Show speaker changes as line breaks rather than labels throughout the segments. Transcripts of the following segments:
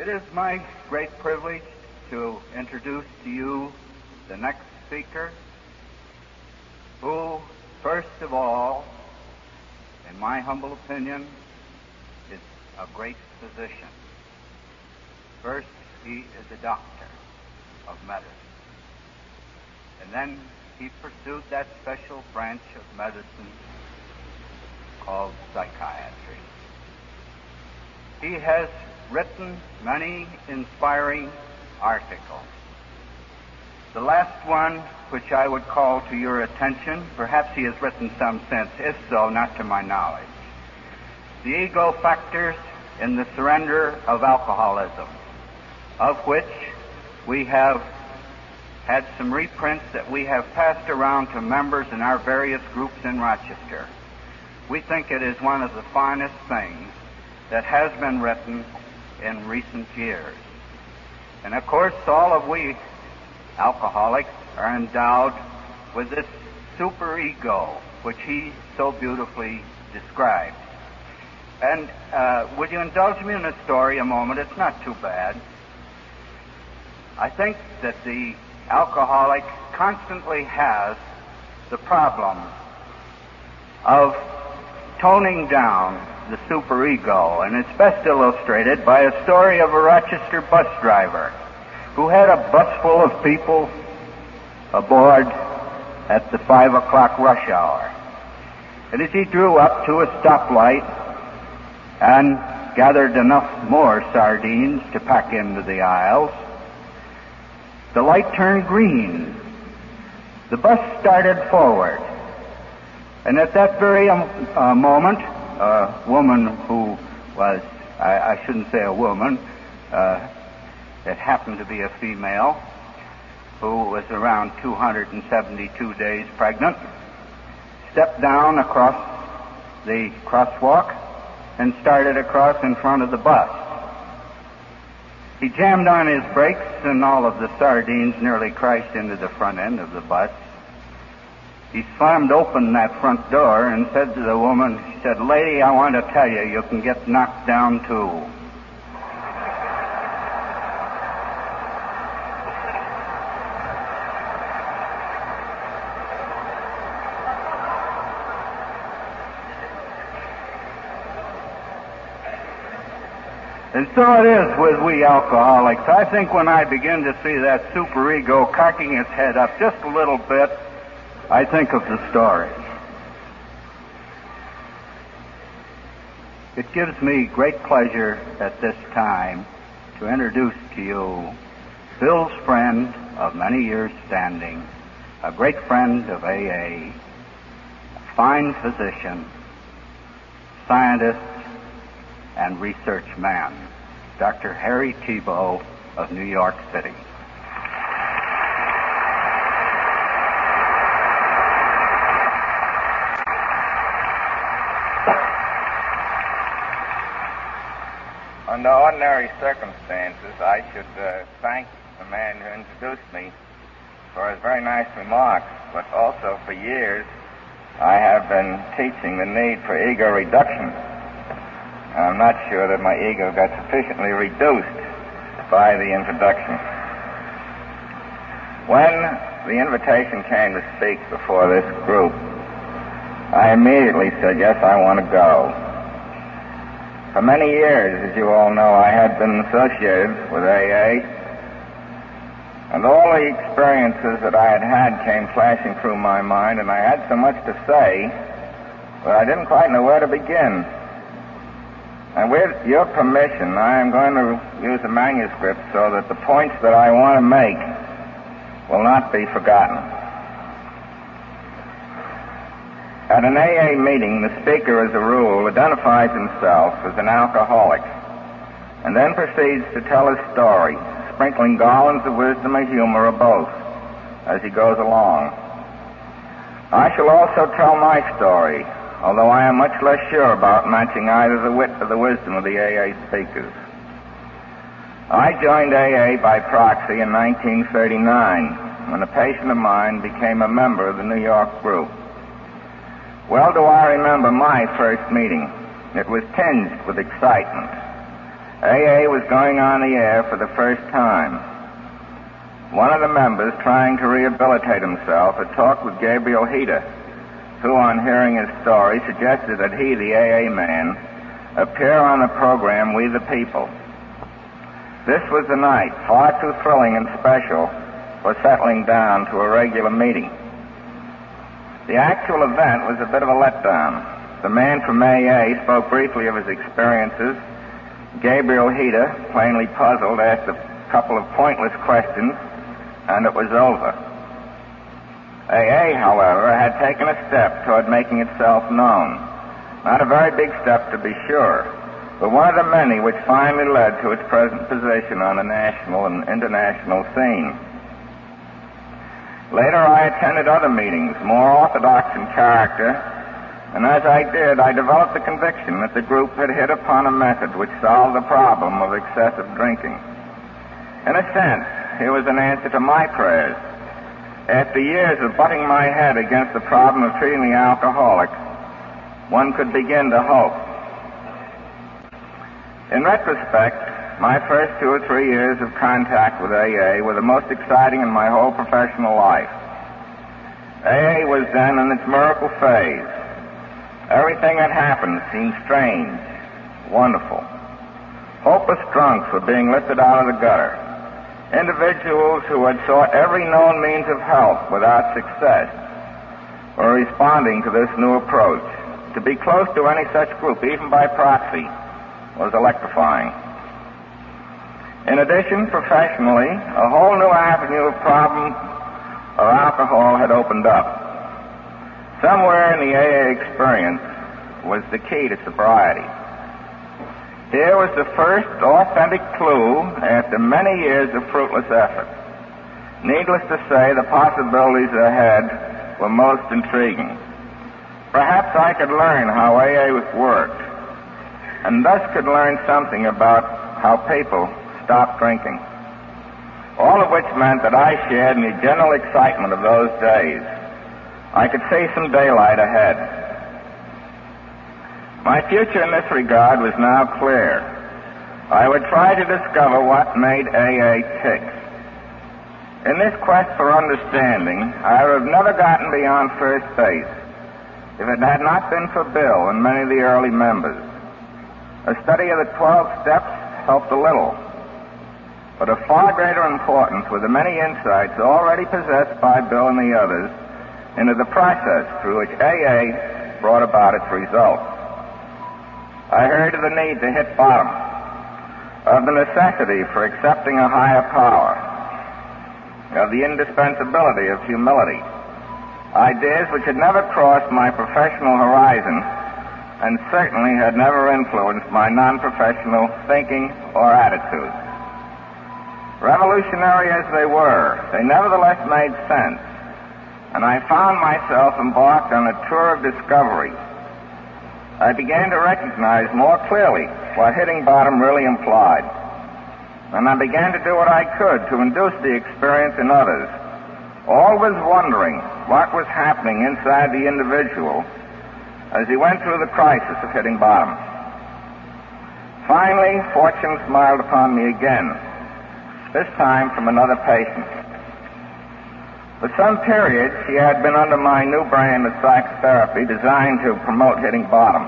It is my great privilege to introduce to you the next speaker, who, first of all, in my humble opinion, is a great physician. First, he is a doctor of medicine. And then he pursued that special branch of medicine called psychiatry. He has written many inspiring articles. The last one, which I would call to your attention, perhaps he has written some since, if so, not to my knowledge. The ego factors in the surrender of alcoholism, of which we have had some reprints that we have passed around to members in our various groups in Rochester. We think it is one of the finest things that has been written in recent years. And of course, all of we alcoholics are endowed with this superego, which he so beautifully described. And uh, would you indulge me in a story a moment? It's not too bad. I think that the alcoholic constantly has the problem of toning down the superego, and it's best illustrated by a story of a Rochester bus driver who had a bus full of people aboard at the five o'clock rush hour. And as he drew up to a stoplight and gathered enough more sardines to pack into the aisles, the light turned green. The bus started forward. And at that very um, uh, moment, a woman who was, I, I shouldn't say a woman, uh, it happened to be a female who was around 272 days pregnant, stepped down across the crosswalk and started across in front of the bus. He jammed on his brakes and all of the sardines nearly crashed into the front end of the bus. He slammed open that front door and said to the woman, he said, Lady, I want to tell you, you can get knocked down too. And so it is with we alcoholics. I think when I begin to see that superego cocking its head up just a little bit, I think of the story. It gives me great pleasure at this time to introduce to you Bill's friend of many years standing, a great friend of AA, a fine physician, scientist, and research man, Dr. Harry Tiebout of New York City.
Under ordinary circumstances, I should uh, thank the man who introduced me for his very nice remarks, but also for years I have been teaching the need for ego reduction. I'm not sure that my ego got sufficiently reduced by the introduction. When the invitation came to speak before this group, I immediately said, yes, I want to go. For many years, as you all know, I had been associated with AA, and all the experiences that I had had came flashing through my mind, and I had so much to say that I didn't quite know where to begin. And with your permission, I am going to use a manuscript so that the points that I want to make will not be forgotten. At an AA meeting, the speaker, as a rule, identifies himself as an alcoholic and then proceeds to tell his story, sprinkling garlands of wisdom and humor or both as he goes along. I shall also tell my story, although I am much less sure about matching either the wit or the wisdom of the AA speakers. I joined AA by proxy in 1939 when a patient of mine became a member of the New York group. Well do I remember my first meeting. It was tinged with excitement. AA was going on the air for the first time. One of the members, trying to rehabilitate himself, had talked with Gabriel Heatter, who, on hearing his story, suggested that he, the AA man, appear on the program We the People. This was the night, far too thrilling and special for settling down to a regular meeting. The actual event was a bit of a letdown. The man from AA spoke briefly of his experiences. Gabriel Heatter, plainly puzzled, asked a couple of pointless questions, and it was over. AA, however, had taken a step toward making itself known. Not a very big step, to be sure, but one of the many which finally led to its present position on the national and international scene. Later, I attended other meetings, more orthodox in character, and as I did, I developed the conviction that the group had hit upon a method which solved the problem of excessive drinking. In a sense, it was an answer to my prayers. After years of butting my head against the problem of treating the alcoholic, one could begin to hope. In retrospect, my first two or three years of contact with AA were the most exciting in my whole professional life. AA was then in its miracle phase. Everything that happened seemed strange, wonderful. Hopeless drunks were being lifted out of the gutter. Individuals who had sought every known means of help without success were responding to this new approach. To be close to any such group, even by proxy, was electrifying. In addition, professionally, a whole new avenue of problem of alcohol had opened up. Somewhere in the AA experience was the key to sobriety. Here was the first authentic clue after many years of fruitless effort. Needless to say, the possibilities ahead were most intriguing. Perhaps I could learn how AA worked, and thus could learn something about how people stop drinking. All of which meant that I shared in the general excitement of those days. I could see some daylight ahead. My future in this regard was now clear. I would try to discover what made AA tick. In this quest for understanding, I would have never gotten beyond first base if it had not been for Bill and many of the early members. A study of the 12 steps helped a little, but of far greater importance were the many insights already possessed by Bill and the others into the process through which AA brought about its results. I heard of the need to hit bottom, of the necessity for accepting a higher power, of the indispensability of humility, ideas which had never crossed my professional horizon and certainly had never influenced my non-professional thinking or attitudes. Revolutionary as they were, they nevertheless made sense, and I found myself embarked on a tour of discovery. I began to recognize more clearly what hitting bottom really implied, and I began to do what I could to induce the experience in others, always wondering what was happening inside the individual as he went through the crisis of hitting bottom. Finally, fortune smiled upon me again, this time from another patient. For some period, she had been under my new brand of psychotherapy designed to promote hitting bottom.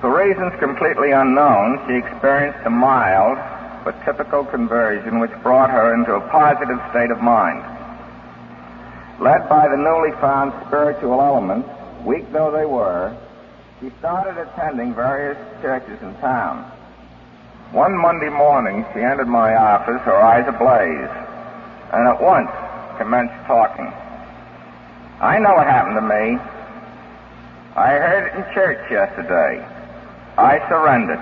For reasons completely unknown, she experienced a mild but typical conversion which brought her into a positive state of mind. Led by the newly found spiritual elements, weak though they were, she started attending various churches in town. One Monday morning, she entered my office, her eyes ablaze, and at once commenced talking. I know what happened to me. I heard it in church yesterday. I surrendered.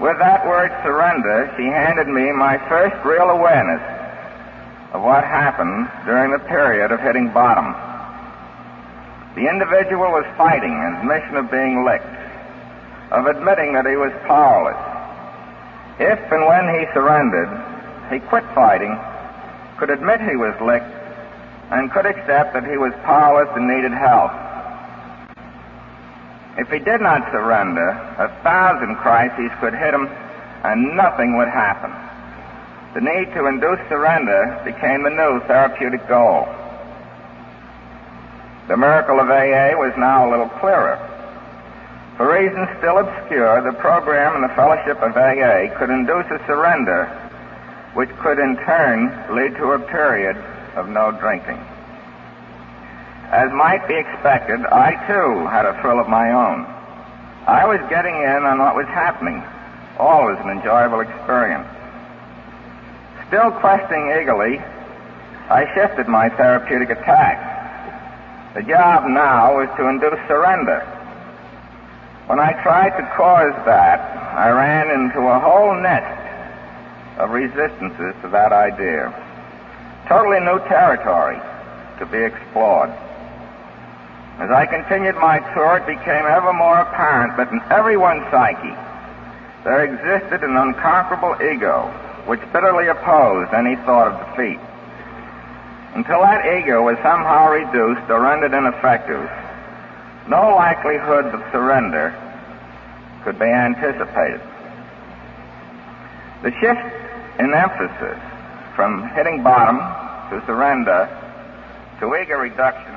With that word surrender, she handed me my first real awareness of what happened during the period of hitting bottom. The individual was fighting an mission of being licked, of admitting that he was powerless. If and when he surrendered, he quit fighting, could admit he was licked, and could accept that he was powerless and needed help. If he did not surrender, a thousand crises could hit him and nothing would happen. The need to induce surrender became the new therapeutic goal. The miracle of AA was now a little clearer. For reasons still obscure, the program and the fellowship of AA could induce a surrender, which could in turn lead to a period of no drinking. As might be expected, I too had a thrill of my own. I was getting in on what was happening. Always an enjoyable experience. Still questing eagerly, I shifted my therapeutic attack. The job now was to induce surrender. When I tried to cause that, I ran into a whole nest of resistances to that idea. Totally new territory to be explored. As I continued my tour, it became ever more apparent that in everyone's psyche there existed an unconquerable ego which bitterly opposed any thought of defeat. Until that ego was somehow reduced or rendered ineffective, no likelihood of surrender could be anticipated. The shift in emphasis from hitting bottom to surrender to ego reduction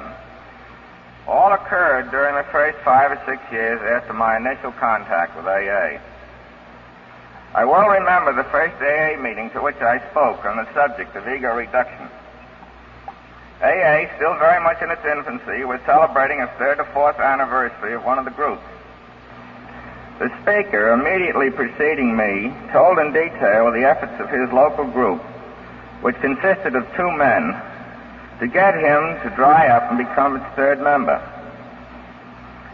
all occurred during the first five or six years after my initial contact with AA. I well remember the first AA meeting to which I spoke on the subject of ego reduction. AA, still very much in its infancy, was celebrating its third or fourth anniversary of one of the groups. The speaker, immediately preceding me, told in detail the efforts of his local group, which consisted of two men, to get him to dry up and become its third member.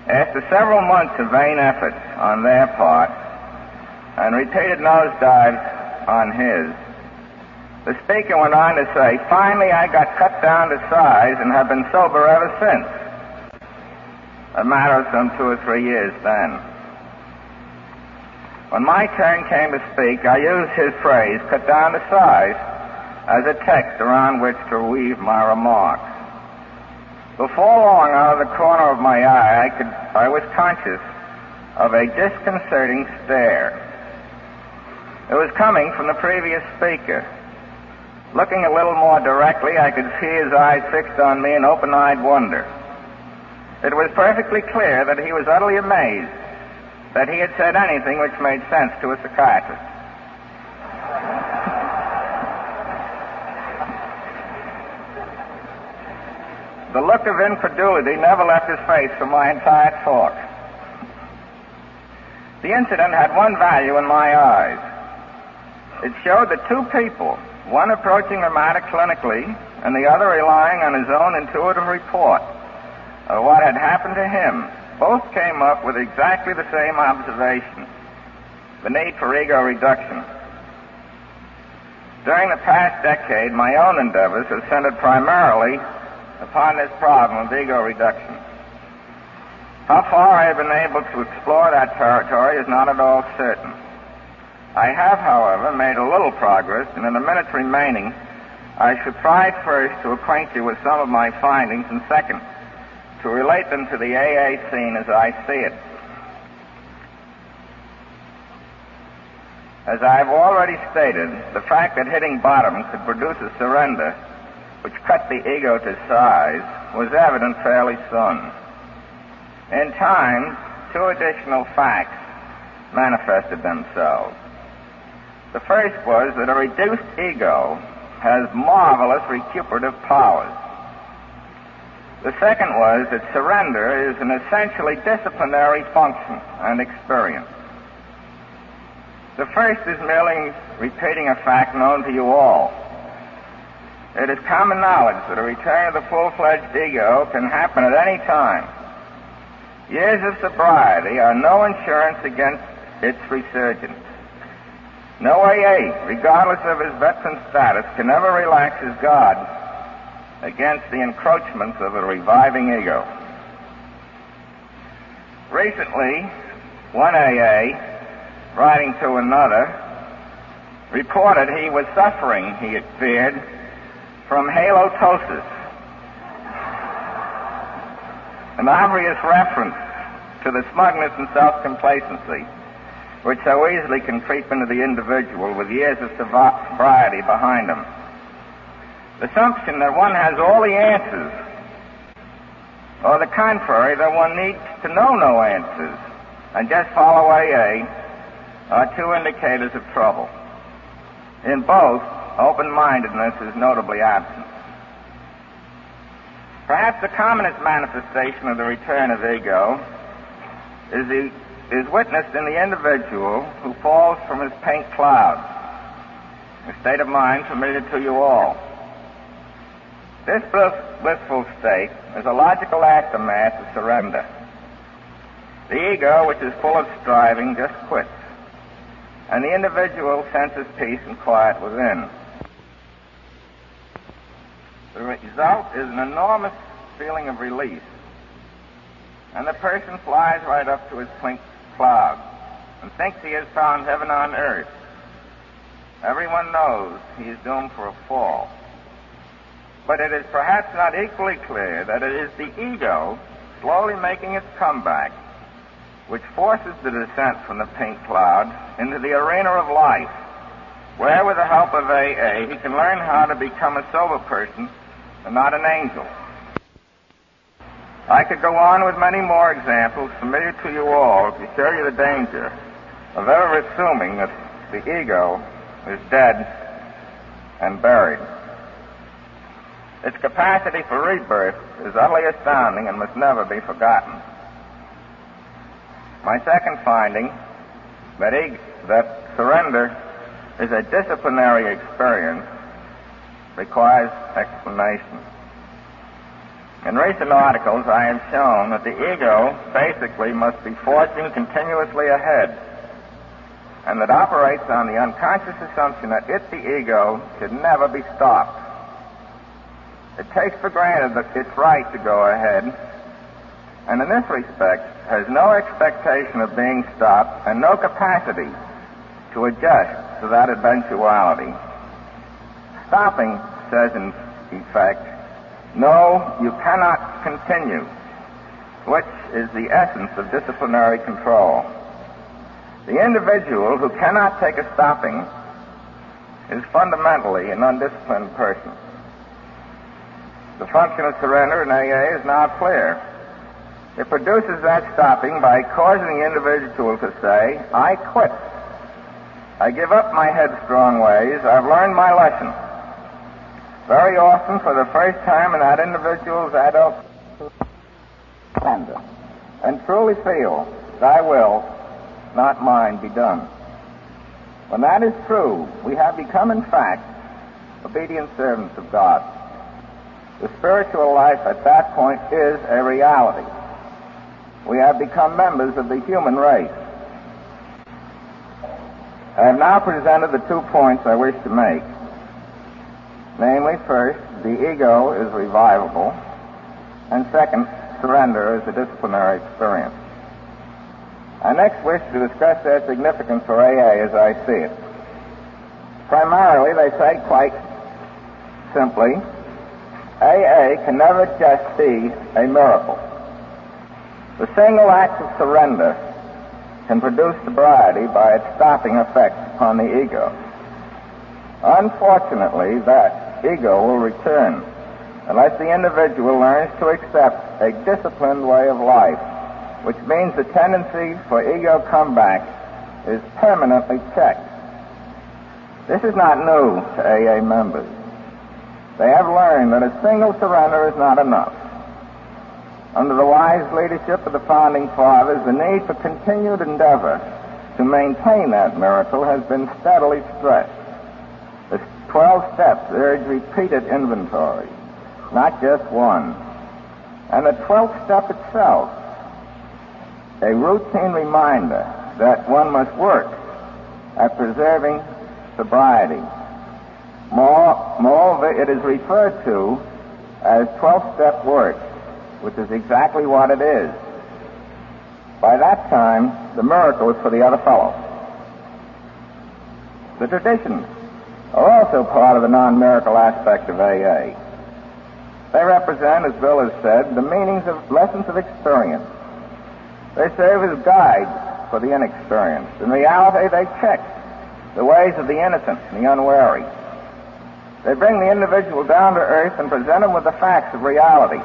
After several months of vain efforts on their part, and repeated nosedives on his. The speaker went on to say, finally I got cut down to size and have been sober ever since. A matter of some two or three years then. When my turn came to speak, I used his phrase, cut down to size, as a text around which to weave my remarks. Before long, out of the corner of my eye, I, could, I was conscious of a disconcerting stare. It was coming from the previous speaker. Looking a little more directly, I could see his eyes fixed on me in open eyed wonder. It was perfectly clear that he was utterly amazed that he had said anything which made sense to a psychiatrist. The look of incredulity never left his face for my entire talk. The incident had one value in my eyes. It showed that two people, one approaching the matter clinically and the other relying on his own intuitive report of what had happened to him, both came up with exactly the same observation the need for ego reduction. During the past decade, my own endeavors have centered primarily upon this problem of ego reduction. How far I have been able to explore that territory is not at all certain. I have, however, made a little progress, and in the minutes remaining, I should try first to acquaint you with some of my findings, and second, to relate them to the AA scene as I see it. As I've already stated, the fact that hitting bottom could produce a surrender which cut the ego to size was evident fairly soon. In time, two additional facts manifested themselves. The first was that a reduced ego has marvelous recuperative powers. The second was that surrender is an essentially disciplinary function and experience. The first is merely repeating a fact known to you all. It is common knowledge that a return of the full-fledged ego can happen at any time. Years of sobriety are no insurance against its resurgence. No AA, regardless of his veteran status, can ever relax his guard against the encroachments of a reviving ego. Recently, one AA, writing to another, reported he was suffering, he had feared, from halitosis, an obvious reference to the smugness and self-complacency which so easily can creep into the individual with years of sobriety behind him. The assumption that one has all the answers, or the contrary, that one needs to know no answers and just follow AA, are two indicators of trouble. In both, open-mindedness is notably absent. Perhaps the commonest manifestation of the return of ego is, the, is witnessed in the individual who falls from his pink cloud, a state of mind familiar to you all. This blissful state is a logical aftermath of surrender. The ego, which is full of striving, just quits, and the individual senses peace and quiet within. The result is an enormous feeling of release, and the person flies right up to his pink cloud and thinks he has found heaven on earth. Everyone knows he is doomed for a fall. But it is perhaps not equally clear that it is the ego slowly making its comeback which forces the descent from the pink cloud into the arena of life, where with the help of AA he can learn how to become a sober person and not an angel. I could go on with many more examples familiar to you all to show you the danger of ever assuming that the ego is dead and buried. Its capacity for rebirth is utterly astounding and must never be forgotten. My second finding that, that surrender is a disciplinary experience requires explanation. In recent articles, I have shown that the ego basically must be forging continuously ahead and that operates on the unconscious assumption that it, the ego, should never be stopped. It takes for granted that its right to go ahead, and in this respect has no expectation of being stopped and no capacity to adjust to that eventuality. Stopping says, in effect, no, you cannot continue, which is the essence of disciplinary control. The individual who cannot take a stopping is fundamentally an undisciplined person. The function of surrender in AA is now clear. It produces that stopping by causing the individual to say, I quit. I give up my headstrong ways. I've learned my lesson. Very often, for the first time in that individual's adult tender, and truly feel, Thy will, not mine, be done. When that is true, we have become, in fact, obedient servants of God. The spiritual life at that point is a reality. We have become members of the human race. I have now presented the two points I wish to make. Namely, first, the ego is revivable, and second, surrender is a disciplinary experience. I next wish to discuss their significance for AA as I see it. Primarily, they say quite simply, AA can never just be a miracle. The single act of surrender can produce sobriety by its stopping effect upon the ego. Unfortunately, that ego will return unless the individual learns to accept a disciplined way of life, which means the tendency for ego comeback is permanently checked. This is not new to AA members. They have learned that a single surrender is not enough. Under the wise leadership of the founding fathers, the need for continued endeavor to maintain that miracle has been steadily stressed. The 12 steps There is repeated inventory, not just one. And the 12th step itself, a routine reminder that one must work at preserving sobriety more, moreover, it is referred to as 12 step work, which is exactly what it is. By that time, the miracle is for the other fellow. The traditions are also part of the non miracle aspect of AA. They represent, as Bill has said, the meanings of lessons of experience. They serve as guides for the inexperienced. In reality, they check the ways of the innocent and the unwary. They bring the individual down to earth and present him with the facts of reality.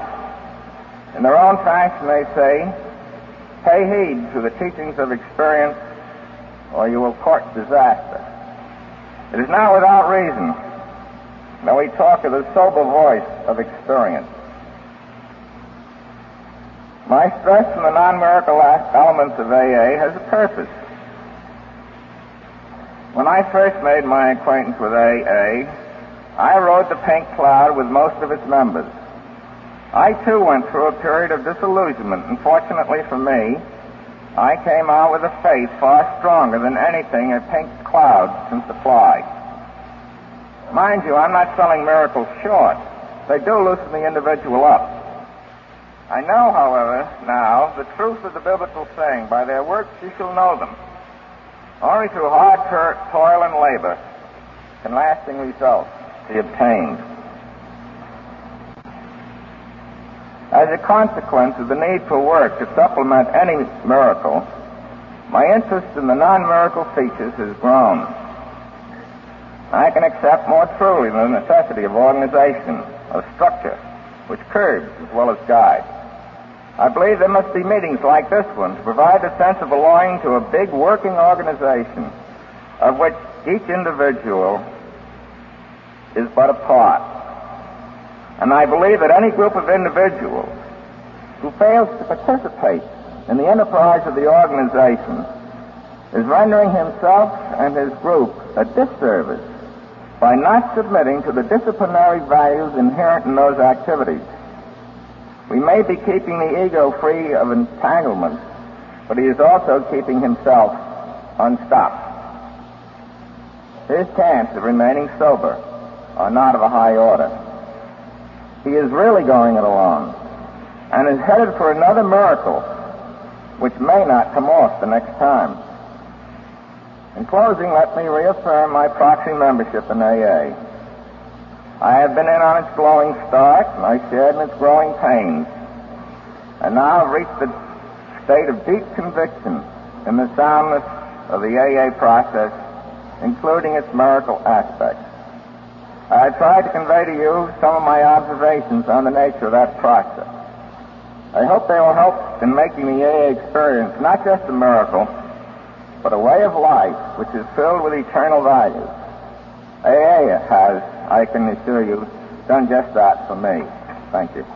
In their own fashion, they say, pay heed to the teachings of experience, or you will court disaster. It is not without reason that we talk of the sober voice of experience. My stress on the non-miracle elements of AA has a purpose. When I first made my acquaintance with AA, I rode the pink cloud with most of its members. I too went through a period of disillusionment, and fortunately for me, I came out with a faith far stronger than anything a pink cloud can supply. Mind you, I'm not selling miracles short. They do loosen the individual up. I know, however, now the truth of the biblical saying, by their works you shall know them. Only through hard toil and labor can lasting results be obtained. As a consequence of the need for work to supplement any miracle, my interest in the non-miracle features has grown. I can accept more truly the necessity of organization, of structure, which curbs as well as guides. I believe there must be meetings like this one to provide a sense of belonging to a big working organization of which each individual is but a part. And I believe that any group of individuals who fails to participate in the enterprise of the organization is rendering himself and his group a disservice by not submitting to the disciplinary values inherent in those activities. We may be keeping the ego free of entanglement, but he is also keeping himself unstopped. His chance of remaining sober are not of a high order. He is really going it alone and is headed for another miracle which may not come off the next time. In closing, let me reaffirm my proxy membership in AA. I have been in on its glowing start, and I shared in its growing pains. And now have reached the state of deep conviction in the soundness of the AA process, including its miracle aspects. I tried to convey to you some of my observations on the nature of that process. I hope they will help in making the AA experience not just a miracle, but a way of life which is filled with eternal values. AA has, I can assure you, done just that for me. Thank you.